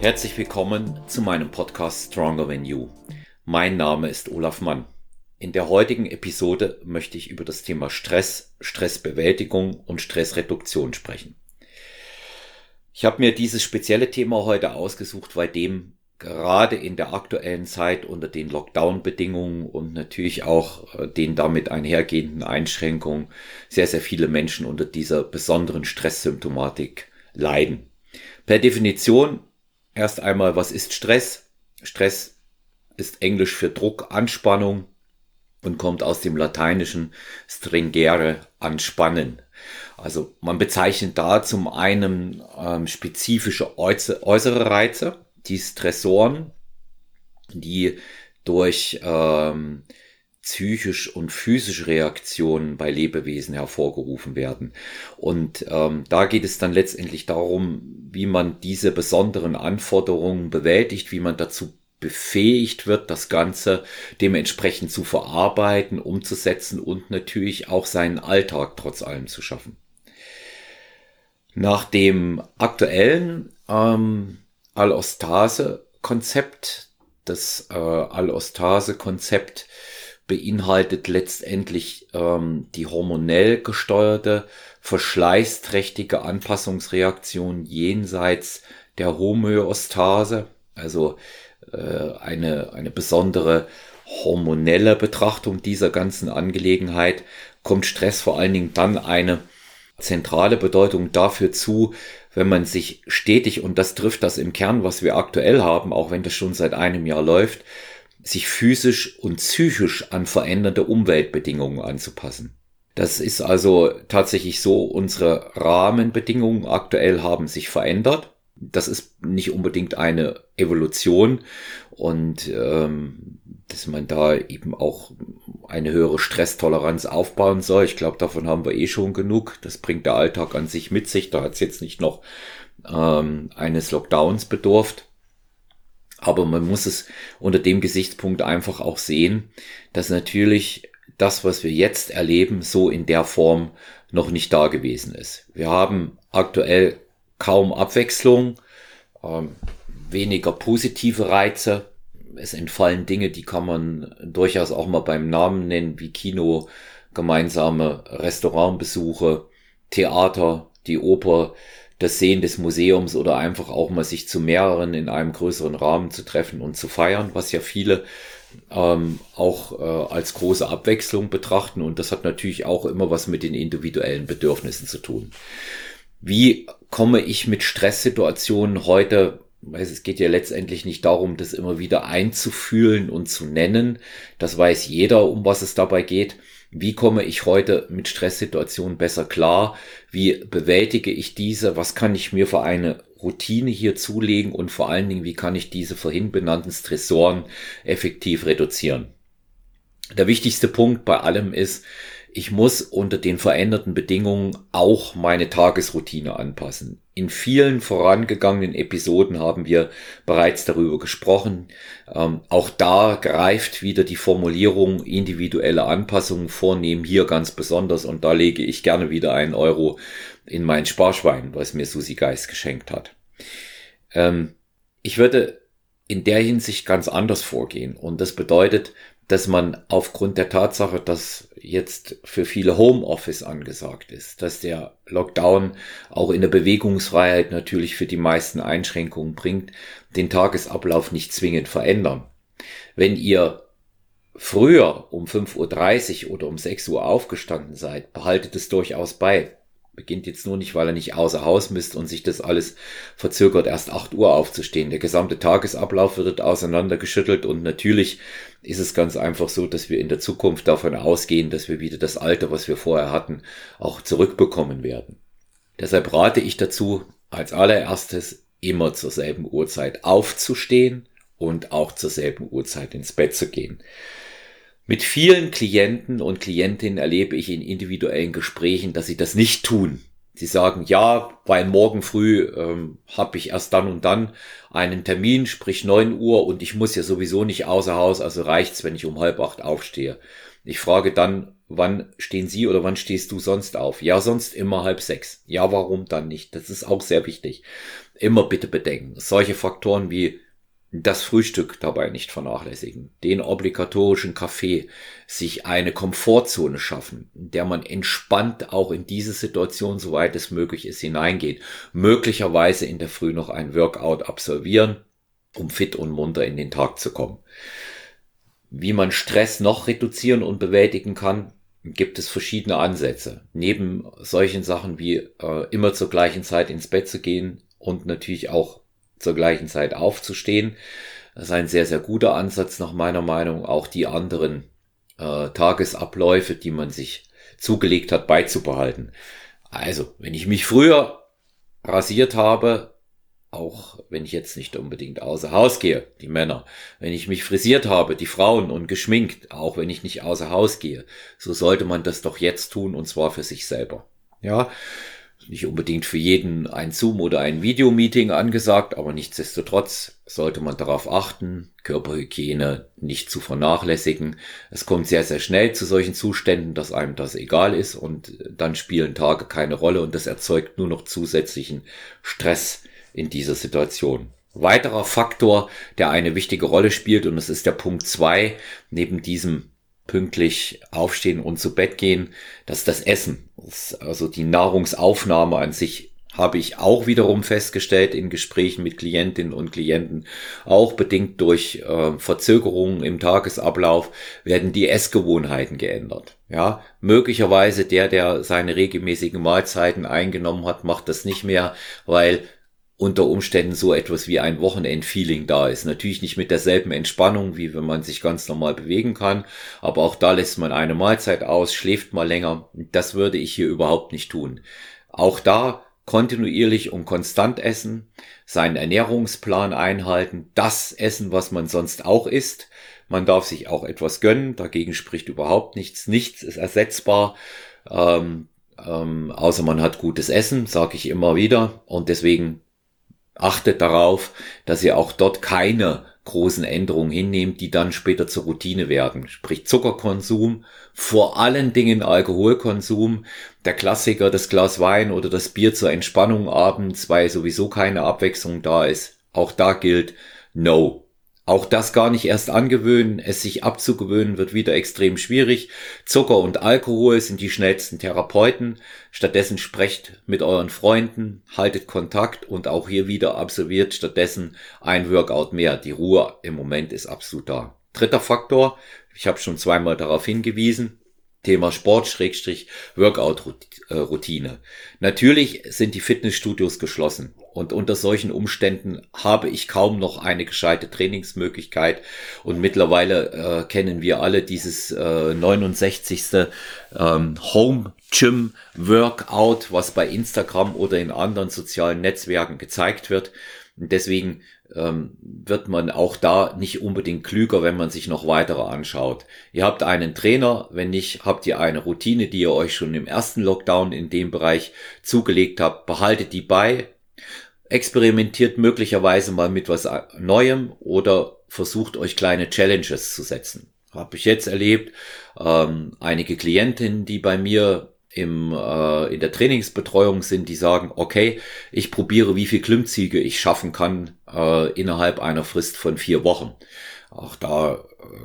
Herzlich willkommen zu meinem Podcast Stronger Than You. Mein Name ist Olaf Mann. In der heutigen Episode möchte ich über das Thema Stress, Stressbewältigung und Stressreduktion sprechen. Ich habe mir dieses spezielle Thema heute ausgesucht, weil dem gerade in der aktuellen Zeit unter den Lockdown-Bedingungen und natürlich auch äh, den damit einhergehenden Einschränkungen sehr, sehr viele Menschen unter dieser besonderen Stresssymptomatik leiden. Per Definition Erst einmal, was ist Stress? Stress ist Englisch für Druck, Anspannung und kommt aus dem Lateinischen stringere, anspannen. Also man bezeichnet da zum einen ähm, spezifische äußere Reize, die Stressoren, die durch ähm, psychisch und physische Reaktionen bei Lebewesen hervorgerufen werden. Und ähm, da geht es dann letztendlich darum, wie man diese besonderen Anforderungen bewältigt, wie man dazu befähigt wird, das Ganze dementsprechend zu verarbeiten, umzusetzen und natürlich auch seinen Alltag trotz allem zu schaffen. Nach dem aktuellen ähm, Allostase-Konzept, das äh, Allostase-Konzept beinhaltet letztendlich ähm, die hormonell gesteuerte, verschleißträchtige Anpassungsreaktion jenseits der Homöostase, also äh, eine, eine besondere hormonelle Betrachtung dieser ganzen Angelegenheit, kommt Stress vor allen Dingen dann eine zentrale Bedeutung dafür zu, wenn man sich stetig, und das trifft das im Kern, was wir aktuell haben, auch wenn das schon seit einem Jahr läuft, sich physisch und psychisch an veränderte Umweltbedingungen anzupassen. Das ist also tatsächlich so, unsere Rahmenbedingungen aktuell haben sich verändert. Das ist nicht unbedingt eine Evolution und ähm, dass man da eben auch eine höhere Stresstoleranz aufbauen soll. Ich glaube, davon haben wir eh schon genug. Das bringt der Alltag an sich mit sich. Da hat es jetzt nicht noch ähm, eines Lockdowns bedurft. Aber man muss es unter dem Gesichtspunkt einfach auch sehen, dass natürlich das, was wir jetzt erleben, so in der Form noch nicht da gewesen ist. Wir haben aktuell kaum Abwechslung, ähm, weniger positive Reize. Es entfallen Dinge, die kann man durchaus auch mal beim Namen nennen, wie Kino, gemeinsame Restaurantbesuche, Theater, die Oper, das Sehen des Museums oder einfach auch mal sich zu mehreren in einem größeren Rahmen zu treffen und zu feiern, was ja viele ähm, auch äh, als große Abwechslung betrachten. Und das hat natürlich auch immer was mit den individuellen Bedürfnissen zu tun. Wie komme ich mit Stresssituationen heute weil es geht ja letztendlich nicht darum, das immer wieder einzufühlen und zu nennen. Das weiß jeder, um was es dabei geht. Wie komme ich heute mit Stresssituationen besser klar? Wie bewältige ich diese? Was kann ich mir für eine Routine hier zulegen? Und vor allen Dingen, wie kann ich diese vorhin benannten Stressoren effektiv reduzieren? Der wichtigste Punkt bei allem ist, ich muss unter den veränderten Bedingungen auch meine Tagesroutine anpassen. In vielen vorangegangenen Episoden haben wir bereits darüber gesprochen. Ähm, auch da greift wieder die Formulierung individuelle Anpassungen vornehmen hier ganz besonders und da lege ich gerne wieder einen Euro in mein Sparschwein, was mir Susi Geist geschenkt hat. Ähm, ich würde in der Hinsicht ganz anders vorgehen und das bedeutet, dass man aufgrund der Tatsache, dass jetzt für viele Homeoffice angesagt ist, dass der Lockdown auch in der Bewegungsfreiheit natürlich für die meisten Einschränkungen bringt, den Tagesablauf nicht zwingend verändern. Wenn ihr früher um 5.30 Uhr oder um 6 Uhr aufgestanden seid, behaltet es durchaus bei beginnt jetzt nur nicht, weil er nicht außer Haus misst und sich das alles verzögert, erst 8 Uhr aufzustehen. Der gesamte Tagesablauf wird auseinandergeschüttelt und natürlich ist es ganz einfach so, dass wir in der Zukunft davon ausgehen, dass wir wieder das Alter, was wir vorher hatten, auch zurückbekommen werden. Deshalb rate ich dazu, als allererstes immer zur selben Uhrzeit aufzustehen und auch zur selben Uhrzeit ins Bett zu gehen. Mit vielen Klienten und Klientinnen erlebe ich in individuellen Gesprächen, dass sie das nicht tun. Sie sagen, ja, weil morgen früh ähm, habe ich erst dann und dann einen Termin, sprich neun Uhr und ich muss ja sowieso nicht außer Haus, also reicht's, wenn ich um halb acht aufstehe. Ich frage dann, wann stehen Sie oder wann stehst du sonst auf? Ja, sonst immer halb sechs. Ja, warum dann nicht? Das ist auch sehr wichtig. Immer bitte bedenken. Solche Faktoren wie das Frühstück dabei nicht vernachlässigen, den obligatorischen Kaffee, sich eine Komfortzone schaffen, in der man entspannt auch in diese Situation, soweit es möglich ist, hineingeht, möglicherweise in der Früh noch ein Workout absolvieren, um fit und munter in den Tag zu kommen. Wie man Stress noch reduzieren und bewältigen kann, gibt es verschiedene Ansätze. Neben solchen Sachen wie äh, immer zur gleichen Zeit ins Bett zu gehen und natürlich auch zur gleichen Zeit aufzustehen. Das ist ein sehr, sehr guter Ansatz nach meiner Meinung, auch die anderen äh, Tagesabläufe, die man sich zugelegt hat, beizubehalten. Also, wenn ich mich früher rasiert habe, auch wenn ich jetzt nicht unbedingt außer Haus gehe, die Männer, wenn ich mich frisiert habe, die Frauen und geschminkt, auch wenn ich nicht außer Haus gehe, so sollte man das doch jetzt tun und zwar für sich selber. Ja, nicht unbedingt für jeden ein Zoom oder ein Videomeeting angesagt, aber nichtsdestotrotz sollte man darauf achten, Körperhygiene nicht zu vernachlässigen. Es kommt sehr, sehr schnell zu solchen Zuständen, dass einem das egal ist und dann spielen Tage keine Rolle und das erzeugt nur noch zusätzlichen Stress in dieser Situation. Weiterer Faktor, der eine wichtige Rolle spielt, und das ist der Punkt zwei neben diesem pünktlich aufstehen und zu Bett gehen, das das Essen. Also die Nahrungsaufnahme an sich habe ich auch wiederum festgestellt in Gesprächen mit Klientinnen und Klienten, auch bedingt durch äh, Verzögerungen im Tagesablauf, werden die Essgewohnheiten geändert. Ja, möglicherweise der, der seine regelmäßigen Mahlzeiten eingenommen hat, macht das nicht mehr, weil unter Umständen so etwas wie ein Wochenendfeeling da ist. Natürlich nicht mit derselben Entspannung, wie wenn man sich ganz normal bewegen kann, aber auch da lässt man eine Mahlzeit aus, schläft mal länger. Das würde ich hier überhaupt nicht tun. Auch da kontinuierlich und konstant essen, seinen Ernährungsplan einhalten, das essen, was man sonst auch isst. Man darf sich auch etwas gönnen, dagegen spricht überhaupt nichts. Nichts ist ersetzbar. Ähm, ähm, außer man hat gutes Essen, sage ich immer wieder. Und deswegen Achtet darauf, dass ihr auch dort keine großen Änderungen hinnehmt, die dann später zur Routine werden. Sprich Zuckerkonsum, vor allen Dingen Alkoholkonsum, der Klassiker, das Glas Wein oder das Bier zur Entspannung abends, weil sowieso keine Abwechslung da ist. Auch da gilt No. Auch das gar nicht erst angewöhnen. Es sich abzugewöhnen wird wieder extrem schwierig. Zucker und Alkohol sind die schnellsten Therapeuten. Stattdessen sprecht mit euren Freunden, haltet Kontakt und auch hier wieder absolviert stattdessen ein Workout mehr. Die Ruhe im Moment ist absolut da. Dritter Faktor, ich habe schon zweimal darauf hingewiesen, Thema Sport-Workout-Routine. Natürlich sind die Fitnessstudios geschlossen und unter solchen Umständen habe ich kaum noch eine gescheite Trainingsmöglichkeit und mittlerweile äh, kennen wir alle dieses äh, 69. Ähm, Home Gym Workout, was bei Instagram oder in anderen sozialen Netzwerken gezeigt wird. Und deswegen ähm, wird man auch da nicht unbedingt klüger, wenn man sich noch weitere anschaut. Ihr habt einen Trainer, wenn nicht, habt ihr eine Routine, die ihr euch schon im ersten Lockdown in dem Bereich zugelegt habt, behaltet die bei, experimentiert möglicherweise mal mit was Neuem oder versucht euch kleine Challenges zu setzen. Habe ich jetzt erlebt, ähm, einige Klientinnen, die bei mir im, äh, in der Trainingsbetreuung sind, die sagen, okay, ich probiere, wie viel Klimmzüge ich schaffen kann äh, innerhalb einer Frist von vier Wochen. Auch da äh,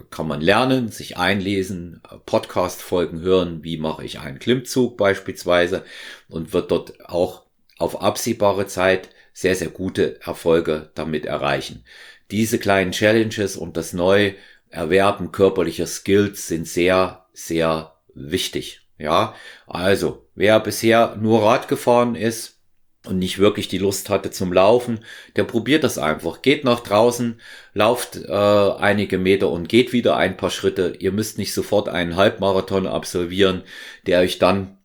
kann man lernen, sich einlesen, Podcast-Folgen hören, wie mache ich einen Klimmzug beispielsweise und wird dort auch auf absehbare Zeit sehr, sehr gute Erfolge damit erreichen. Diese kleinen Challenges und das Neuerwerben körperlicher Skills sind sehr, sehr wichtig. Ja, also, wer bisher nur Rad gefahren ist und nicht wirklich die Lust hatte zum Laufen, der probiert das einfach. Geht nach draußen, lauft äh, einige Meter und geht wieder ein paar Schritte. Ihr müsst nicht sofort einen Halbmarathon absolvieren, der euch dann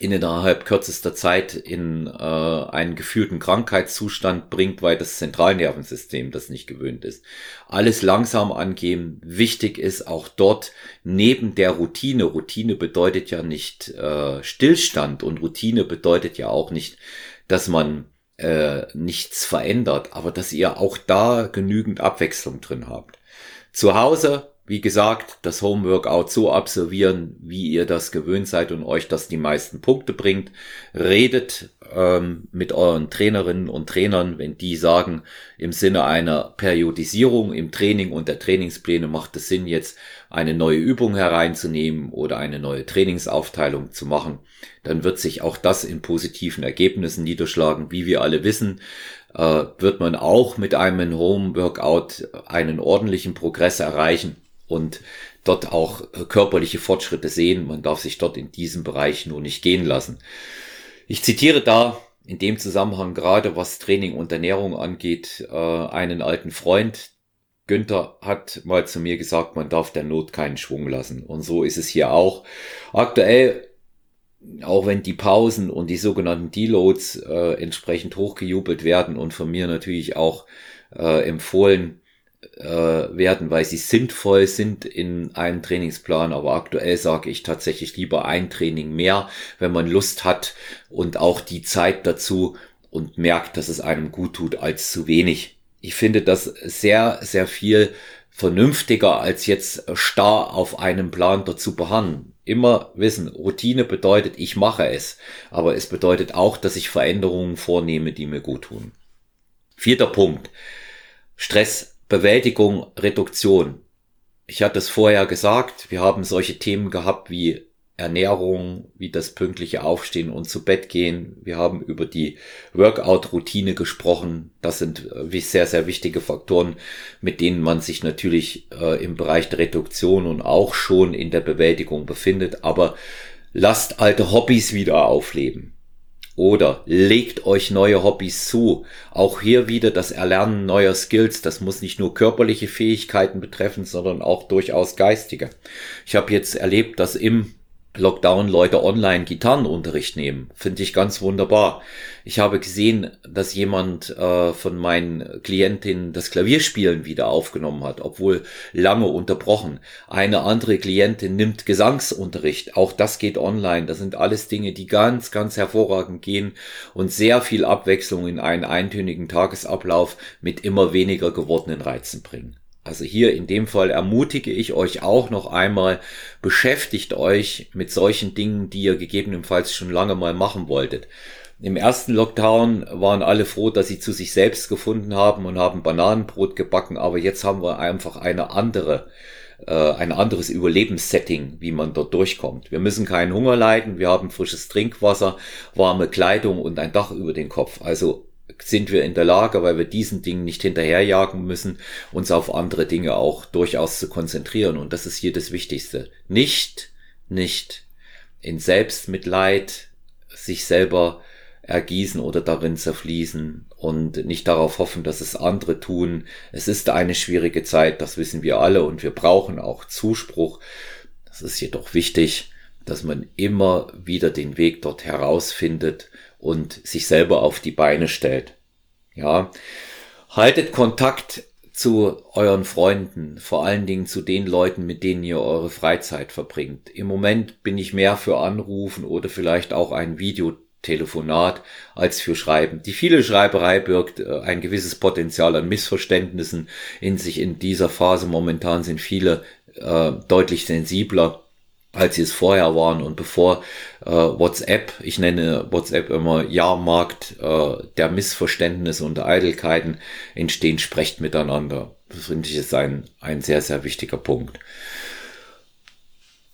innerhalb kürzester Zeit in äh, einen gefühlten Krankheitszustand bringt, weil das Zentralnervensystem das nicht gewöhnt ist. Alles langsam angehen. Wichtig ist auch dort neben der Routine. Routine bedeutet ja nicht äh, Stillstand und Routine bedeutet ja auch nicht, dass man äh, nichts verändert, aber dass ihr auch da genügend Abwechslung drin habt. Zu Hause wie gesagt, das Homeworkout so absolvieren, wie ihr das gewöhnt seid und euch das die meisten Punkte bringt. Redet ähm, mit euren Trainerinnen und Trainern, wenn die sagen, im Sinne einer Periodisierung im Training und der Trainingspläne macht es Sinn, jetzt eine neue Übung hereinzunehmen oder eine neue Trainingsaufteilung zu machen, dann wird sich auch das in positiven Ergebnissen niederschlagen. Wie wir alle wissen, äh, wird man auch mit einem Home Workout einen ordentlichen Progress erreichen und dort auch äh, körperliche Fortschritte sehen. Man darf sich dort in diesem Bereich nur nicht gehen lassen. Ich zitiere da in dem Zusammenhang gerade, was Training und Ernährung angeht, äh, einen alten Freund. Günther hat mal zu mir gesagt, man darf der Not keinen Schwung lassen. Und so ist es hier auch. Aktuell, auch wenn die Pausen und die sogenannten Deloads äh, entsprechend hochgejubelt werden und von mir natürlich auch äh, empfohlen, äh, werden, weil sie sinnvoll sind in einem Trainingsplan. Aber aktuell sage ich tatsächlich lieber ein Training mehr, wenn man Lust hat und auch die Zeit dazu und merkt, dass es einem gut tut, als zu wenig. Ich finde das sehr, sehr viel vernünftiger, als jetzt starr auf einem Plan dazu beharren. Immer wissen, Routine bedeutet, ich mache es, aber es bedeutet auch, dass ich Veränderungen vornehme, die mir gut tun. Vierter Punkt. Stress Bewältigung, Reduktion. Ich hatte es vorher gesagt, wir haben solche Themen gehabt wie Ernährung, wie das pünktliche Aufstehen und zu Bett gehen. Wir haben über die Workout-Routine gesprochen. Das sind äh, sehr, sehr wichtige Faktoren, mit denen man sich natürlich äh, im Bereich der Reduktion und auch schon in der Bewältigung befindet. Aber lasst alte Hobbys wieder aufleben. Oder legt euch neue Hobbys zu. Auch hier wieder das Erlernen neuer Skills. Das muss nicht nur körperliche Fähigkeiten betreffen, sondern auch durchaus geistige. Ich habe jetzt erlebt, dass im Lockdown Leute online Gitarrenunterricht nehmen. Finde ich ganz wunderbar. Ich habe gesehen, dass jemand äh, von meinen Klientinnen das Klavierspielen wieder aufgenommen hat, obwohl lange unterbrochen. Eine andere Klientin nimmt Gesangsunterricht. Auch das geht online. Das sind alles Dinge, die ganz, ganz hervorragend gehen und sehr viel Abwechslung in einen eintönigen Tagesablauf mit immer weniger gewordenen Reizen bringen. Also hier in dem Fall ermutige ich euch auch noch einmal, beschäftigt euch mit solchen Dingen, die ihr gegebenenfalls schon lange mal machen wolltet. Im ersten Lockdown waren alle froh, dass sie zu sich selbst gefunden haben und haben Bananenbrot gebacken, aber jetzt haben wir einfach eine andere äh, ein anderes Überlebenssetting, wie man dort durchkommt. Wir müssen keinen Hunger leiden, wir haben frisches Trinkwasser, warme Kleidung und ein Dach über den Kopf. Also sind wir in der Lage, weil wir diesen Dingen nicht hinterherjagen müssen, uns auf andere Dinge auch durchaus zu konzentrieren. Und das ist hier das Wichtigste. Nicht, nicht in Selbstmitleid sich selber ergießen oder darin zerfließen und nicht darauf hoffen, dass es andere tun. Es ist eine schwierige Zeit, das wissen wir alle und wir brauchen auch Zuspruch. Das ist jedoch wichtig, dass man immer wieder den Weg dort herausfindet und sich selber auf die Beine stellt. Ja, haltet Kontakt zu euren Freunden, vor allen Dingen zu den Leuten, mit denen ihr eure Freizeit verbringt. Im Moment bin ich mehr für Anrufen oder vielleicht auch ein Videotelefonat als für Schreiben. Die viele Schreiberei birgt äh, ein gewisses Potenzial an Missverständnissen in sich. In dieser Phase momentan sind viele äh, deutlich sensibler als sie es vorher waren und bevor äh, WhatsApp, ich nenne WhatsApp immer Jahrmarkt äh, der Missverständnisse und Eitelkeiten entstehen, sprecht miteinander. Das finde ich ist ein, ein sehr, sehr wichtiger Punkt.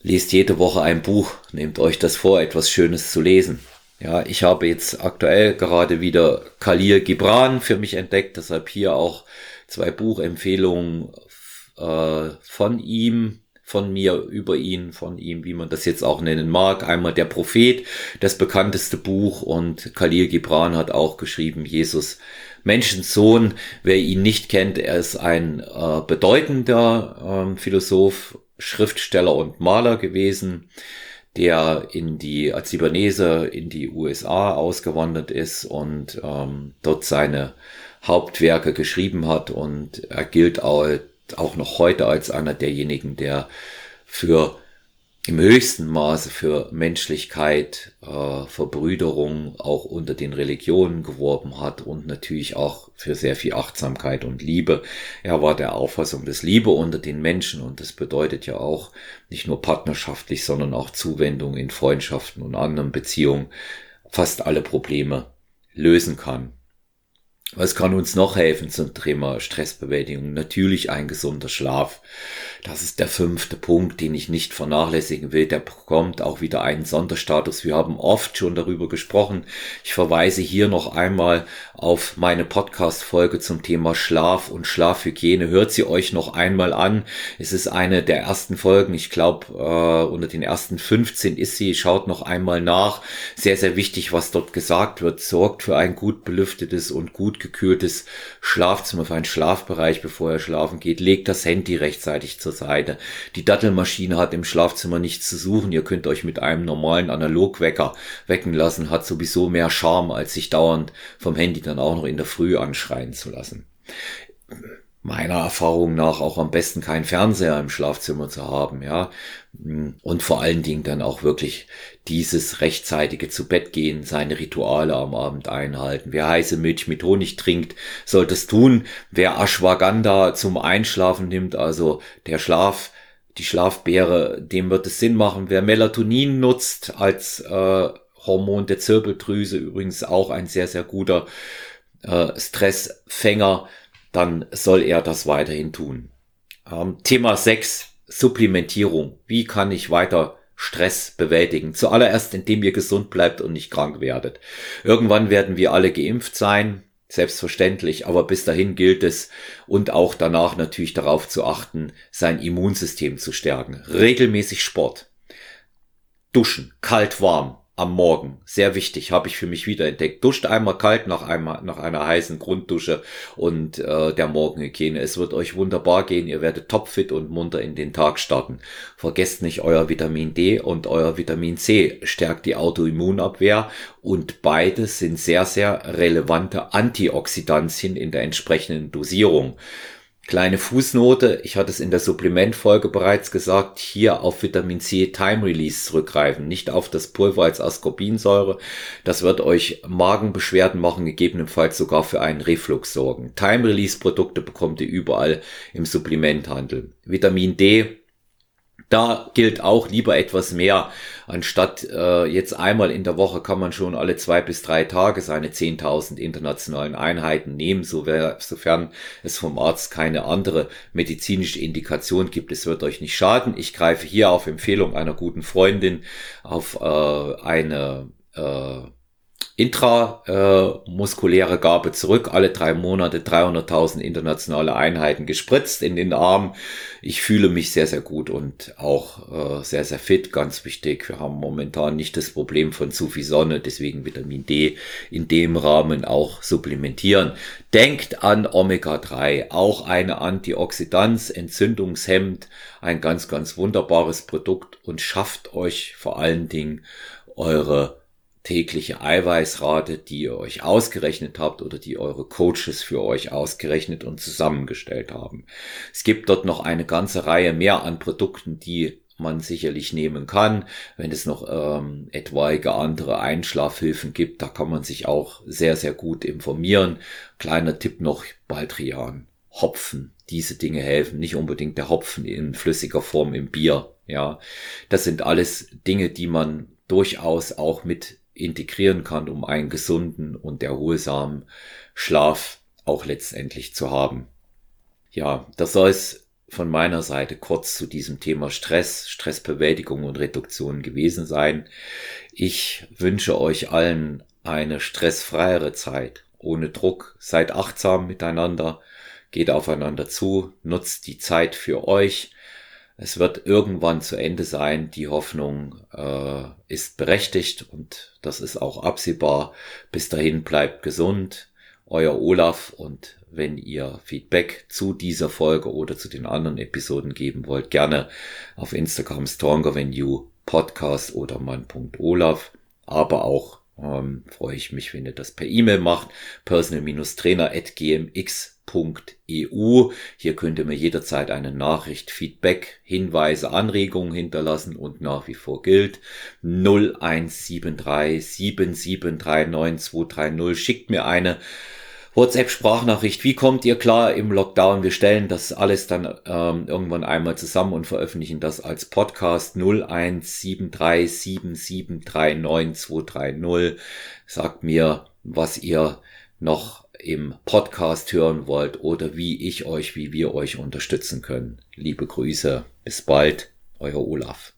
Lest jede Woche ein Buch, nehmt euch das vor, etwas Schönes zu lesen. Ja, ich habe jetzt aktuell gerade wieder Khalil Gibran für mich entdeckt, deshalb hier auch zwei Buchempfehlungen äh, von ihm, von mir über ihn, von ihm, wie man das jetzt auch nennen mag. Einmal der Prophet, das bekannteste Buch und Khalil Gibran hat auch geschrieben, Jesus Menschensohn. Wer ihn nicht kennt, er ist ein äh, bedeutender äh, Philosoph, Schriftsteller und Maler gewesen, der in die, als Libanese in die USA ausgewandert ist und ähm, dort seine Hauptwerke geschrieben hat und er gilt auch, auch noch heute als einer derjenigen, der für im höchsten Maße für Menschlichkeit, äh, Verbrüderung auch unter den Religionen geworben hat und natürlich auch für sehr viel Achtsamkeit und Liebe. Er war der Auffassung des Liebe unter den Menschen und das bedeutet ja auch nicht nur partnerschaftlich, sondern auch Zuwendung in Freundschaften und anderen Beziehungen fast alle Probleme lösen kann. Was kann uns noch helfen zum Thema Stressbewältigung? Natürlich ein gesunder Schlaf. Das ist der fünfte Punkt, den ich nicht vernachlässigen will. Der bekommt auch wieder einen Sonderstatus. Wir haben oft schon darüber gesprochen. Ich verweise hier noch einmal auf meine Podcast-Folge zum Thema Schlaf und Schlafhygiene. Hört sie euch noch einmal an. Es ist eine der ersten Folgen. Ich glaube, äh, unter den ersten 15 ist sie. Schaut noch einmal nach. Sehr, sehr wichtig, was dort gesagt wird. Sorgt für ein gut belüftetes und gut gekühltes Schlafzimmer, für einen Schlafbereich, bevor er schlafen geht. Legt das Handy rechtzeitig zur Seite. Die Dattelmaschine hat im Schlafzimmer nichts zu suchen. Ihr könnt euch mit einem normalen Analogwecker wecken lassen. Hat sowieso mehr Charme, als sich dauernd vom Handy dann auch noch in der Früh anschreien zu lassen meiner Erfahrung nach auch am besten keinen Fernseher im Schlafzimmer zu haben, ja. Und vor allen Dingen dann auch wirklich dieses rechtzeitige zu Bett gehen, seine Rituale am Abend einhalten. Wer heiße Milch mit Honig trinkt, sollte es tun. Wer Ashwagandha zum Einschlafen nimmt, also der Schlaf, die Schlafbeere, dem wird es Sinn machen. Wer Melatonin nutzt als äh, Hormon der Zirbeldrüse, übrigens auch ein sehr, sehr guter äh, Stressfänger, dann soll er das weiterhin tun. Ähm, Thema 6, Supplementierung. Wie kann ich weiter Stress bewältigen? Zuallererst, indem ihr gesund bleibt und nicht krank werdet. Irgendwann werden wir alle geimpft sein, selbstverständlich, aber bis dahin gilt es und auch danach natürlich darauf zu achten, sein Immunsystem zu stärken. Regelmäßig Sport. Duschen, kalt, warm, am Morgen. Sehr wichtig, habe ich für mich wieder entdeckt. Duscht einmal kalt nach, einmal, nach einer heißen Grunddusche und äh, der Morgenhygiene. Es wird euch wunderbar gehen. Ihr werdet topfit und munter in den Tag starten. Vergesst nicht euer Vitamin D und euer Vitamin C. Stärkt die Autoimmunabwehr und beides sind sehr, sehr relevante Antioxidantien in der entsprechenden Dosierung. Kleine Fußnote, ich hatte es in der Supplementfolge bereits gesagt, hier auf Vitamin C Time Release zurückgreifen, nicht auf das Pulver als Ascorbinsäure. Das wird euch Magenbeschwerden machen, gegebenenfalls sogar für einen Reflux sorgen. Time Release Produkte bekommt ihr überall im Supplementhandel. Vitamin D da gilt auch lieber etwas mehr. Anstatt äh, jetzt einmal in der Woche kann man schon alle zwei bis drei Tage seine 10.000 internationalen Einheiten nehmen, sofern es vom Arzt keine andere medizinische Indikation gibt. Es wird euch nicht schaden. Ich greife hier auf Empfehlung einer guten Freundin auf äh, eine äh, intramuskuläre Gabe zurück, alle drei Monate 300.000 internationale Einheiten gespritzt in den Arm. Ich fühle mich sehr, sehr gut und auch äh, sehr, sehr fit, ganz wichtig. Wir haben momentan nicht das Problem von zu viel Sonne, deswegen Vitamin D in dem Rahmen auch supplementieren. Denkt an Omega-3, auch eine Antioxidanz, Entzündungshemd, ein ganz, ganz wunderbares Produkt und schafft euch vor allen Dingen eure tägliche Eiweißrate, die ihr euch ausgerechnet habt oder die eure Coaches für euch ausgerechnet und zusammengestellt haben. Es gibt dort noch eine ganze Reihe mehr an Produkten, die man sicherlich nehmen kann. Wenn es noch ähm, etwaige andere Einschlafhilfen gibt, da kann man sich auch sehr, sehr gut informieren. Kleiner Tipp noch, Baldrian, Hopfen, diese Dinge helfen. Nicht unbedingt der Hopfen in flüssiger Form im Bier. Ja, das sind alles Dinge, die man durchaus auch mit integrieren kann, um einen gesunden und erholsamen Schlaf auch letztendlich zu haben. Ja, das soll es von meiner Seite kurz zu diesem Thema Stress, Stressbewältigung und Reduktion gewesen sein. Ich wünsche euch allen eine stressfreiere Zeit, ohne Druck. Seid achtsam miteinander, geht aufeinander zu, nutzt die Zeit für euch es wird irgendwann zu Ende sein. Die Hoffnung äh, ist berechtigt und das ist auch absehbar. Bis dahin bleibt gesund. Euer Olaf und wenn ihr Feedback zu dieser Folge oder zu den anderen Episoden geben wollt, gerne auf Instagram Stronger Than You Podcast oder mein.olaf. Aber auch ähm, freue ich mich, wenn ihr das per E-Mail macht. personal-trainer.gmx.eu. Hier könnt ihr mir jederzeit eine Nachricht, Feedback, Hinweise, Anregungen hinterlassen und nach wie vor gilt 0173 7739230. Schickt mir eine WhatsApp-Sprachnachricht. Wie kommt ihr klar im Lockdown? Wir stellen das alles dann ähm, irgendwann einmal zusammen und veröffentlichen das als Podcast 01737739230. Sagt mir, was ihr noch im Podcast hören wollt oder wie ich euch, wie wir euch unterstützen können. Liebe Grüße, bis bald, euer Olaf.